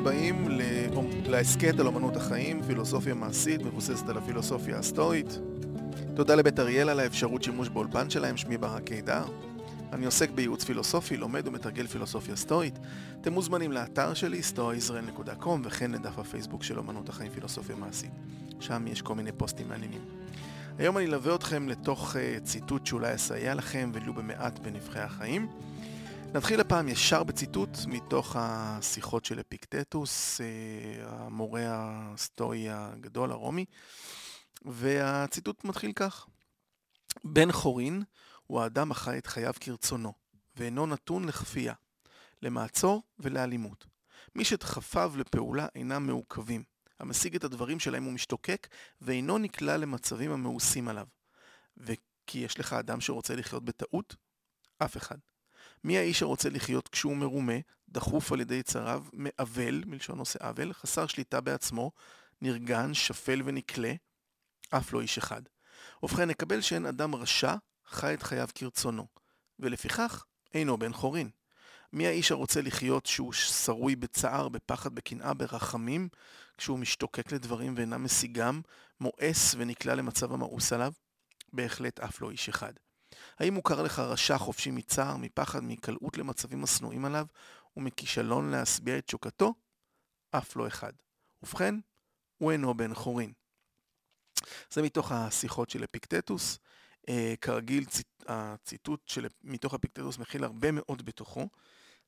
הבאים להסכת על אמנות החיים, פילוסופיה מעשית מבוססת על הפילוסופיה הסטואית. תודה לבית אריאל על האפשרות שימוש באולפן שלהם, שמי ברק קידר. אני עוסק בייעוץ פילוסופי, לומד ומתרגל פילוסופיה סטואית. אתם מוזמנים לאתר שלי, stoaisrael.com, וכן לדף הפייסבוק של אמנות החיים פילוסופיה מעשית. שם יש כל מיני פוסטים מעניינים. היום אני אלווה אתכם לתוך uh, ציטוט שאולי יסייע לכם ולו במעט בנבחי החיים. נתחיל הפעם ישר בציטוט מתוך השיחות של אפיקטטוס, uh, המורה הסטואי הגדול, הרומי, והציטוט מתחיל כך: בן חורין הוא האדם החי את חייו כרצונו, ואינו נתון לכפייה, למעצור ולאלימות. מי שדחפיו לפעולה אינם מעוכבים, המשיג את הדברים שלהם הוא משתוקק, ואינו נקלע למצבים המאוסים עליו. וכי יש לך אדם שרוצה לחיות בטעות? אף אחד. מי האיש שרוצה לחיות כשהוא מרומה, דחוף על ידי צריו, מעוול, מלשון עושה עוול, חסר שליטה בעצמו, נרגן, שפל ונקלה? אף לא איש אחד. ובכן, נקבל שאין אדם רשע, חי את חייו כרצונו, ולפיכך אינו בן חורין. מי האיש הרוצה לחיות שהוא שרוי בצער, בפחד, בקנאה, ברחמים, כשהוא משתוקק לדברים ואינם משיגם, מואס ונקלע למצב המאוס עליו? בהחלט אף לא איש אחד. האם מוכר לך רשע חופשי מצער, מפחד, מהיקלעות למצבים השנואים עליו, ומכישלון להשביע את תשוקתו? אף לא אחד. ובכן, הוא אינו בן חורין. זה מתוך השיחות של אפיקטטוס. Uh, כרגיל, ציט, הציטוט של, מתוך אפיקטטוס מכיל הרבה מאוד בתוכו,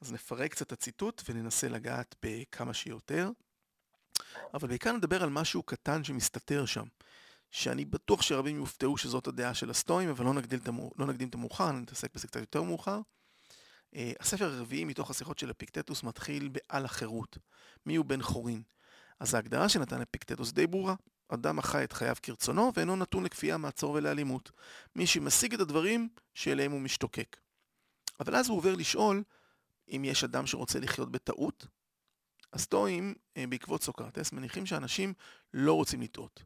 אז נפרק קצת הציטוט וננסה לגעת בכמה שיותר. אבל בעיקר נדבר על משהו קטן שמסתתר שם, שאני בטוח שרבים יופתעו שזאת הדעה של הסטואים, אבל לא המור... לא נקדים את המאוחר, נתעסק בזה קצת יותר מאוחר. Uh, הספר הרביעי מתוך השיחות של אפיקטטוס מתחיל בעל החירות, מיהו בן חורין. אז ההגדרה שנתן אפיקטטוס די ברורה, אדם החי את חייו כרצונו ואינו נתון לכפייה, מעצור ולאלימות. מי שמשיג את הדברים שאליהם הוא משתוקק. אבל אז הוא עובר לשאול אם יש אדם שרוצה לחיות בטעות. הסטואים, אה, בעקבות סוקרטס, מניחים שאנשים לא רוצים לטעות.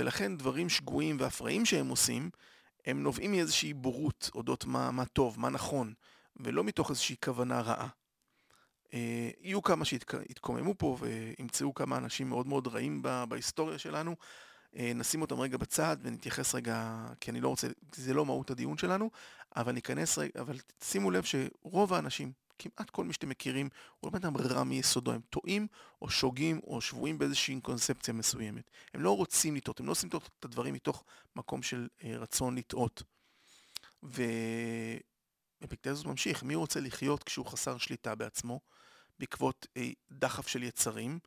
ולכן דברים שגויים ואפראים שהם עושים, הם נובעים מאיזושהי בורות אודות מה, מה טוב, מה נכון, ולא מתוך איזושהי כוונה רעה. אה, יהיו כמה שיתקוממו פה וימצאו כמה אנשים מאוד מאוד רעים בהיסטוריה שלנו. אה, נשים אותם רגע בצד ונתייחס רגע, כי אני לא רוצה, זה לא מהות הדיון שלנו, אבל ניכנס רגע, אבל שימו לב שרוב האנשים, כמעט כל מי שאתם מכירים, הוא לא בן אדם רע מיסודו, הם טועים או שוגים או שבויים באיזושהי קונספציה מסוימת. הם לא רוצים לטעות, הם לא עושים את הדברים מתוך מקום של אה, רצון לטעות. ו... אפיקטזוס ממשיך, מי רוצה לחיות כשהוא חסר שליטה בעצמו, בעקבות אה, דחף של יצרים,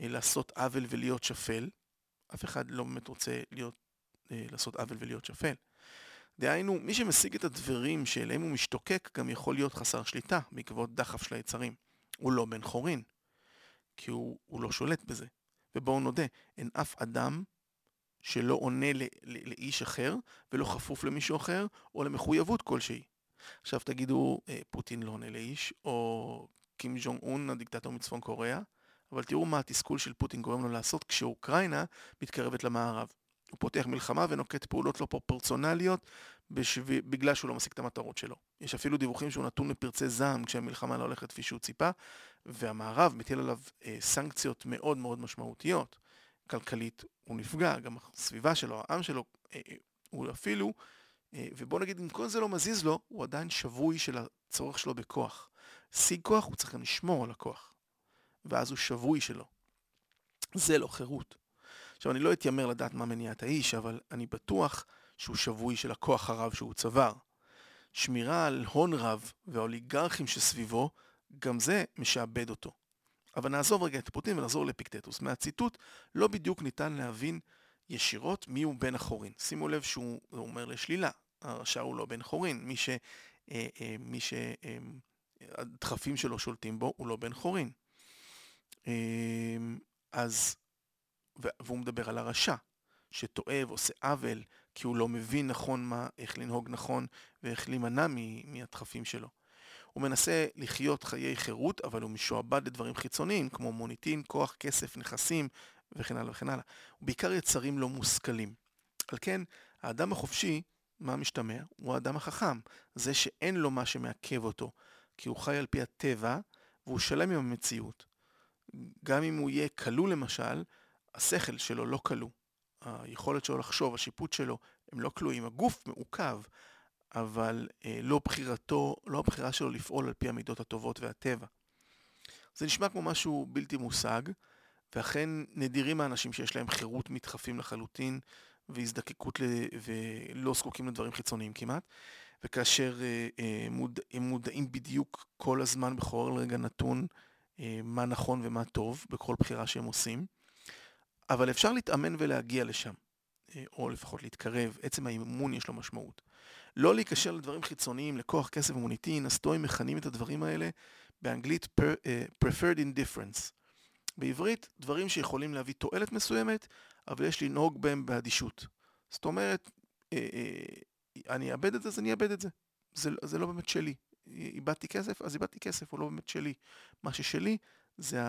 אה, לעשות עוול ולהיות שפל? אף אחד לא באמת רוצה להיות, אה, לעשות עוול ולהיות שפל. דהיינו, מי שמשיג את הדברים שאליהם הוא משתוקק, גם יכול להיות חסר שליטה בעקבות דחף של היצרים. הוא לא בן חורין, כי הוא, הוא לא שולט בזה. ובואו נודה, אין אף אדם שלא עונה ל, ל, לאיש אחר ולא חפוף למישהו אחר או למחויבות כלשהי. עכשיו תגידו, אה, פוטין לא עונה לאיש, או קים ז'ונג און, הדיקטטור מצפון קוריאה, אבל תראו מה התסכול של פוטין גורם לו לעשות כשאוקראינה מתקרבת למערב. הוא פותח מלחמה ונוקט פעולות לא פרופורציונליות בשב... בגלל שהוא לא משיג את המטרות שלו. יש אפילו דיווחים שהוא נתון לפרצי זעם כשהמלחמה לא הולכת כפי שהוא ציפה, והמערב מטיל עליו אה, סנקציות מאוד מאוד משמעותיות. כלכלית הוא נפגע, גם הסביבה שלו, העם שלו, אה, אה הוא אפילו אה, ובוא נגיד, אם כל זה לא מזיז לו, הוא עדיין שבוי של הצורך שלו בכוח. שיג כוח, הוא צריך גם לשמור על הכוח. ואז הוא שבוי שלו. זה לא חירות. עכשיו, אני לא אתיימר לדעת מה מניע את האיש, אבל אני בטוח שהוא שבוי של הכוח הרב שהוא צבר. שמירה על הון רב והאוליגרכים שסביבו, גם זה משעבד אותו. אבל נעזוב רגע את פוטין ונחזור לפיקטטוס. מהציטוט לא בדיוק ניתן להבין ישירות מיהו בן החורין. שימו לב שהוא אומר לשלילה, הרשע הוא לא בן חורין. מי, ש, אה, אה, מי שהדחפים שלו שולטים בו הוא לא בן חורין. אה, אז, והוא מדבר על הרשע, שטועה ועושה עוול, כי הוא לא מבין נכון מה, איך לנהוג נכון ואיך להימנע מהדחפים שלו. הוא מנסה לחיות חיי חירות, אבל הוא משועבד לדברים חיצוניים, כמו מוניטין, כוח, כסף, נכסים וכן הלאה וכן הלאה. ובעיקר יצרים לא מושכלים. על כן, האדם החופשי, מה משתמע? הוא האדם החכם. זה שאין לו מה שמעכב אותו, כי הוא חי על פי הטבע, והוא שלם עם המציאות. גם אם הוא יהיה כלוא למשל, השכל שלו לא כלוא. היכולת שלו לחשוב, השיפוט שלו, הם לא כלואים. הגוף מעוכב, אבל אה, לא בחירתו, לא הבחירה שלו לפעול על פי המידות הטובות והטבע. זה נשמע כמו משהו בלתי מושג, ואכן נדירים האנשים שיש להם חירות מתחפים לחלוטין והזדקקות ל... ולא זקוקים לדברים חיצוניים כמעט, וכאשר אה, אה, מוד... הם מודעים בדיוק כל הזמן בכל רגע נתון אה, מה נכון ומה טוב בכל בחירה שהם עושים, אבל אפשר להתאמן ולהגיע לשם, אה, או לפחות להתקרב, עצם האימון יש לו משמעות. לא להיקשר לדברים חיצוניים, לכוח, כסף ומוניטין, הסטואים מכנים את הדברים האלה באנגלית uh, preferred indifference. בעברית, דברים שיכולים להביא תועלת מסוימת, אבל יש לנהוג בהם באדישות. זאת אומרת, אה, אה, אני אאבד את זה, אז אני אאבד את זה. זה, זה לא באמת שלי. איבדתי כסף, אז איבדתי כסף, הוא לא באמת שלי. מה ששלי זה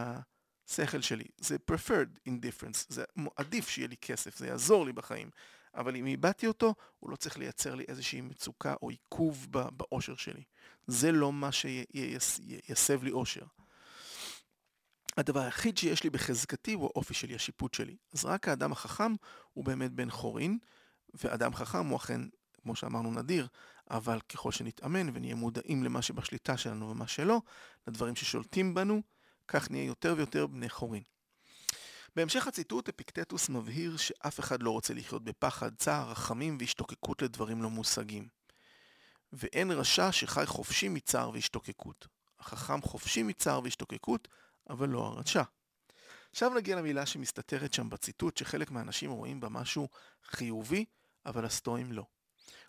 השכל שלי. זה preferred indifference, זה עדיף שיהיה לי כסף, זה יעזור לי בחיים. אבל אם איבדתי אותו, הוא לא צריך לייצר לי איזושהי מצוקה או עיכוב באושר שלי. זה לא מה שיסב לי אושר. הדבר היחיד שיש לי בחזקתי הוא האופי שלי, השיפוט שלי. אז רק האדם החכם הוא באמת בן חורין, ואדם חכם הוא אכן, כמו שאמרנו, נדיר, אבל ככל שנתאמן ונהיה מודעים למה שבשליטה שלנו ומה שלא, לדברים ששולטים בנו, כך נהיה יותר ויותר בני חורין. בהמשך הציטוט, אפיקטטוס מבהיר שאף אחד לא רוצה לחיות בפחד, צער, רחמים והשתוקקות לדברים לא מושגים. ואין רשע שחי חופשי מצער והשתוקקות. החכם חופשי מצער והשתוקקות, אבל לא הרשע. עכשיו נגיע למילה שמסתתרת שם בציטוט, שחלק מהאנשים רואים בה משהו חיובי, אבל הסטואים לא.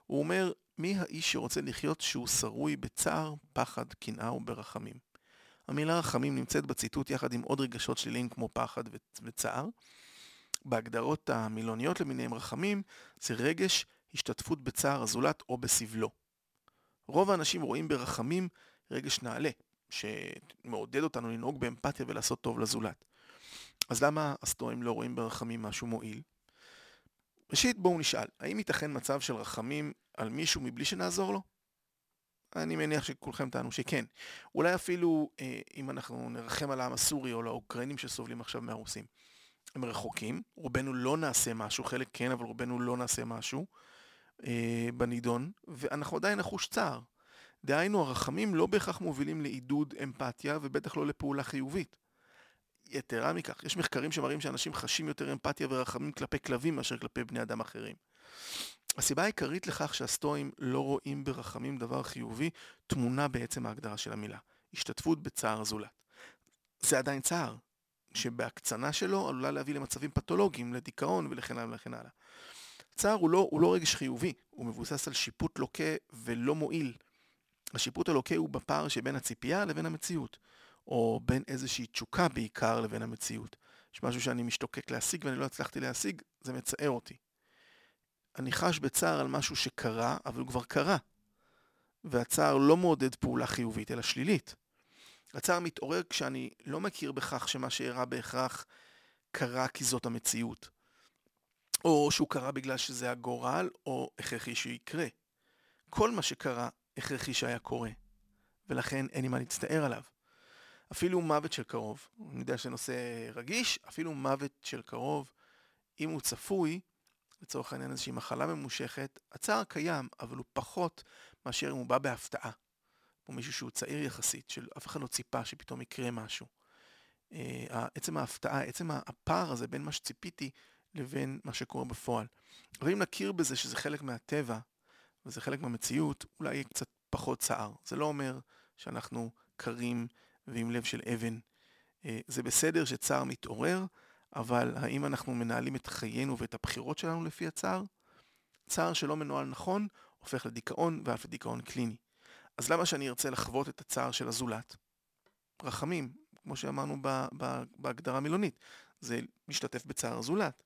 הוא אומר, מי האיש שרוצה לחיות שהוא שרוי בצער, פחד, קנאה וברחמים? המילה רחמים נמצאת בציטוט יחד עם עוד רגשות שליליים כמו פחד וצער. בהגדרות המילוניות למיניהם רחמים, זה רגש השתתפות בצער הזולת או בסבלו. רוב האנשים רואים ברחמים רגש נעלה, שמעודד אותנו לנהוג באמפתיה ולעשות טוב לזולת. אז למה הסטואים לא רואים ברחמים משהו מועיל? ראשית, בואו נשאל, האם ייתכן מצב של רחמים על מישהו מבלי שנעזור לו? אני מניח שכולכם טענו שכן. אולי אפילו אה, אם אנחנו נרחם על העם הסורי או לאוקראינים שסובלים עכשיו מהרוסים. הם רחוקים, רובנו לא נעשה משהו, חלק כן, אבל רובנו לא נעשה משהו אה, בנידון, ואנחנו עדיין נחוש צער. דהיינו, הרחמים לא בהכרח מובילים לעידוד אמפתיה, ובטח לא לפעולה חיובית. יתרה מכך, יש מחקרים שמראים שאנשים חשים יותר אמפתיה ורחמים כלפי כלבים מאשר כלפי בני אדם אחרים. הסיבה העיקרית לכך שהסטואים לא רואים ברחמים דבר חיובי, טמונה בעצם ההגדרה של המילה, השתתפות בצער הזולת. זה עדיין צער, שבהקצנה שלו עלולה להביא למצבים פתולוגיים, לדיכאון ולכן הלאה ולכן הלאה. צער הוא לא, הוא לא רגש חיובי, הוא מבוסס על שיפוט לוקה ולא מועיל. השיפוט הלוקה הוא בפער שבין הציפייה לבין המציאות, או בין איזושהי תשוקה בעיקר לבין המציאות. יש משהו שאני משתוקק להשיג ואני לא הצלחתי להשיג, זה מצער אותי. אני חש בצער על משהו שקרה, אבל הוא כבר קרה. והצער לא מעודד פעולה חיובית, אלא שלילית. הצער מתעורר כשאני לא מכיר בכך שמה שאירע בהכרח קרה כי זאת המציאות. או שהוא קרה בגלל שזה הגורל, או הכרחי שיקרה. כל מה שקרה, הכרחי שהיה קורה. ולכן אין לי מה להצטער עליו. אפילו מוות של קרוב, אני יודע שזה נושא רגיש, אפילו מוות של קרוב, אם הוא צפוי, לצורך העניין איזושהי מחלה ממושכת, הצער קיים, אבל הוא פחות מאשר אם הוא בא בהפתעה. כמו מישהו שהוא צעיר יחסית, שאף אחד לא ציפה שפתאום יקרה משהו. אה, עצם ההפתעה, עצם הפער הזה בין מה שציפיתי לבין מה שקורה בפועל. אבל אם נכיר בזה שזה חלק מהטבע, וזה חלק מהמציאות, אולי יהיה קצת פחות צער. זה לא אומר שאנחנו קרים ועם לב של אבן. אה, זה בסדר שצער מתעורר, אבל האם אנחנו מנהלים את חיינו ואת הבחירות שלנו לפי הצער? צער שלא מנוהל נכון הופך לדיכאון ואף לדיכאון קליני. אז למה שאני ארצה לחוות את הצער של הזולת? רחמים, כמו שאמרנו בהגדרה מילונית, זה להשתתף בצער הזולת.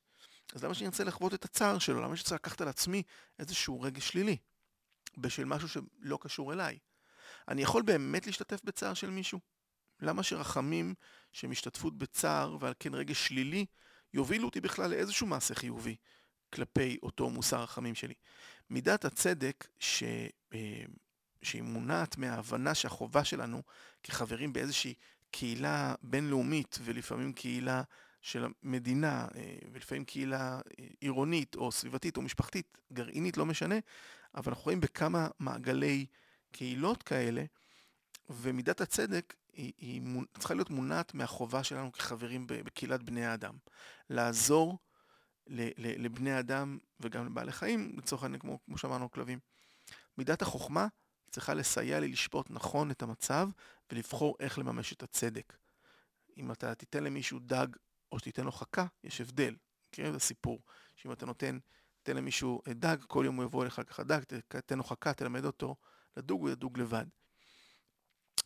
אז למה שאני ארצה לחוות את הצער שלו? למה רוצה לקחת על עצמי איזשהו רגש שלילי? בשביל משהו שלא קשור אליי. אני יכול באמת להשתתף בצער של מישהו? למה שרחמים שהם השתתפות בצער ועל כן רגש שלילי יובילו אותי בכלל לאיזשהו מעשה חיובי כלפי אותו מוסר רחמים שלי? מידת הצדק ש... אה, שהיא מונעת מההבנה שהחובה שלנו כחברים באיזושהי קהילה בינלאומית ולפעמים קהילה של המדינה ולפעמים קהילה עירונית או סביבתית או משפחתית, גרעינית, לא משנה, אבל אנחנו רואים בכמה מעגלי קהילות כאלה, ומידת הצדק היא, היא צריכה להיות מונעת מהחובה שלנו כחברים בקהילת בני האדם. לעזור לבני אדם וגם לבעלי חיים, לצורך העניין, כמו, כמו שאמרנו, כלבים. מידת החוכמה צריכה לסייע לי לשפוט נכון את המצב ולבחור איך לממש את הצדק. אם אתה תיתן למישהו דג או שתיתן לו חכה, יש הבדל. מכירים את הסיפור, שאם אתה נותן, תן למישהו דג, כל יום הוא יבוא אליך לקחת דג, תתן לו חכה, תלמד אותו לדוג, הוא ידוג לבד.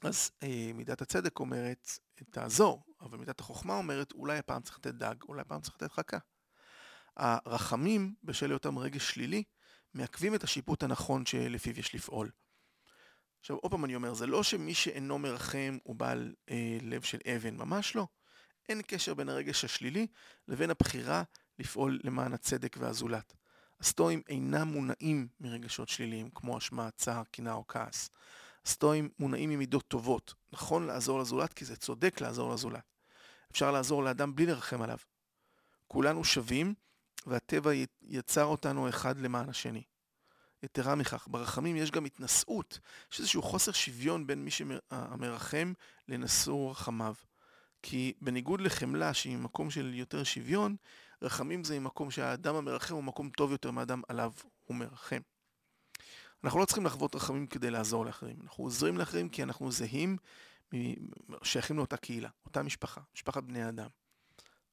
אז אה, מידת הצדק אומרת, תעזור, אבל מידת החוכמה אומרת, אולי הפעם צריך לתת דג, אולי הפעם צריך לתת חכה. הרחמים, בשל היותם רגש שלילי, מעכבים את השיפוט הנכון שלפיו יש לפעול. עכשיו, עוד פעם אני אומר, זה לא שמי שאינו מרחם הוא בעל אה, לב של אבן, ממש לא. אין קשר בין הרגש השלילי לבין הבחירה לפעול למען הצדק והזולת. הסטואים אינם מונעים מרגשות שליליים, כמו אשמה, צער, קנאה או כעס. הסטואים מונעים ממידות טובות. נכון לעזור לזולת כי זה צודק לעזור לזולת. אפשר לעזור לאדם בלי לרחם עליו. כולנו שווים, והטבע יצר אותנו אחד למען השני. יתרה מכך, ברחמים יש גם התנשאות, יש איזשהו חוסר שוויון בין מי שמרחם לנשוא רחמיו. כי בניגוד לחמלה שהיא מקום של יותר שוויון, רחמים זה מקום שהאדם המרחם הוא מקום טוב יותר מהאדם עליו הוא מרחם. אנחנו לא צריכים לחוות רחמים כדי לעזור לאחרים, אנחנו עוזרים לאחרים כי אנחנו זהים, שייכים לאותה קהילה, אותה משפחה, משפחת בני אדם.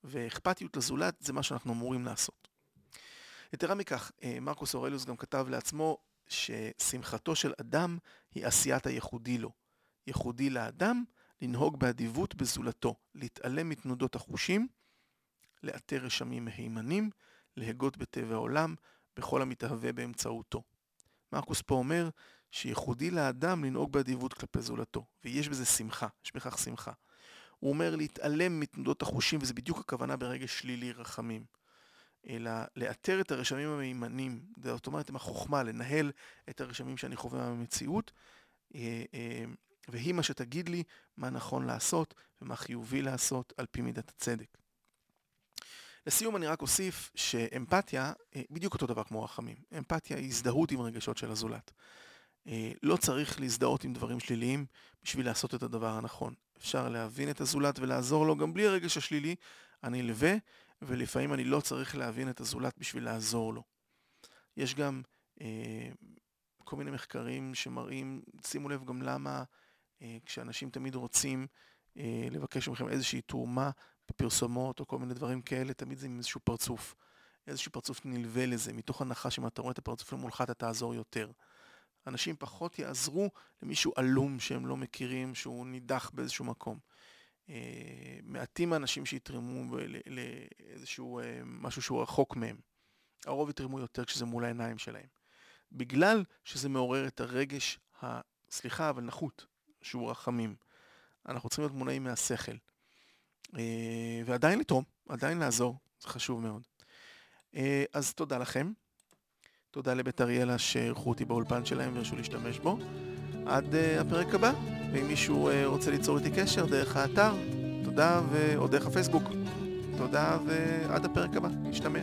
ואכפתיות לזולת זה מה שאנחנו אמורים לעשות. יתרה מכך, אה, מרקוס אורליוס גם כתב לעצמו ששמחתו של אדם היא עשיית הייחודי לו. ייחודי לאדם, לנהוג באדיבות בזולתו, להתעלם מתנודות החושים, לאתר רשמים מהימנים, להגות בטבע העולם, בכל המתהווה באמצעותו. מרקוס פה אומר שייחודי לאדם לנהוג באדיבות כלפי זולתו, ויש בזה שמחה, יש בכך שמחה. הוא אומר להתעלם מתנודות החושים, וזה בדיוק הכוונה ברגש שלילי רחמים. אלא לאתר את הרשמים המהימנים, זאת אומרת עם החוכמה, לנהל את הרשמים שאני חווה מהמציאות, אה, אה, והיא מה שתגיד לי מה נכון לעשות ומה חיובי לעשות על פי מידת הצדק. לסיום אני רק אוסיף שאמפתיה, אה, בדיוק אותו דבר כמו רחמים. אמפתיה היא הזדהות עם רגשות של הזולת. לא צריך להזדהות עם דברים שליליים בשביל לעשות את הדבר הנכון. אפשר להבין את הזולת ולעזור לו גם בלי הרגש השלילי הנלווה, ולפעמים אני לא צריך להבין את הזולת בשביל לעזור לו. יש גם אה, כל מיני מחקרים שמראים, שימו לב גם למה אה, כשאנשים תמיד רוצים אה, לבקש מכם איזושהי תרומה בפרסומות או כל מיני דברים כאלה, תמיד זה עם איזשהו פרצוף. איזשהו פרצוף נלווה לזה, מתוך הנחה שאם אתה רואה את הפרצוף למולך אתה תעזור יותר. אנשים פחות יעזרו למישהו עלום שהם לא מכירים, שהוא נידח באיזשהו מקום. אה, מעטים האנשים שיתרמו לאיזשהו אה, משהו שהוא רחוק מהם. הרוב יתרמו יותר כשזה מול העיניים שלהם. בגלל שזה מעורר את הרגש, סליחה, אבל נחות, שהוא רחמים. אנחנו צריכים להיות מונעים מהשכל. אה, ועדיין לתרום, עדיין לעזור, זה חשוב מאוד. אז תודה לכם. תודה לבית אריאלה שאירחו אותי באולפן שלהם והרשו להשתמש בו. עד uh, הפרק הבא, ואם מישהו רוצה ליצור איתי קשר דרך האתר, תודה, ו... או דרך הפייסבוק, תודה ועד הפרק הבא, נשתמע.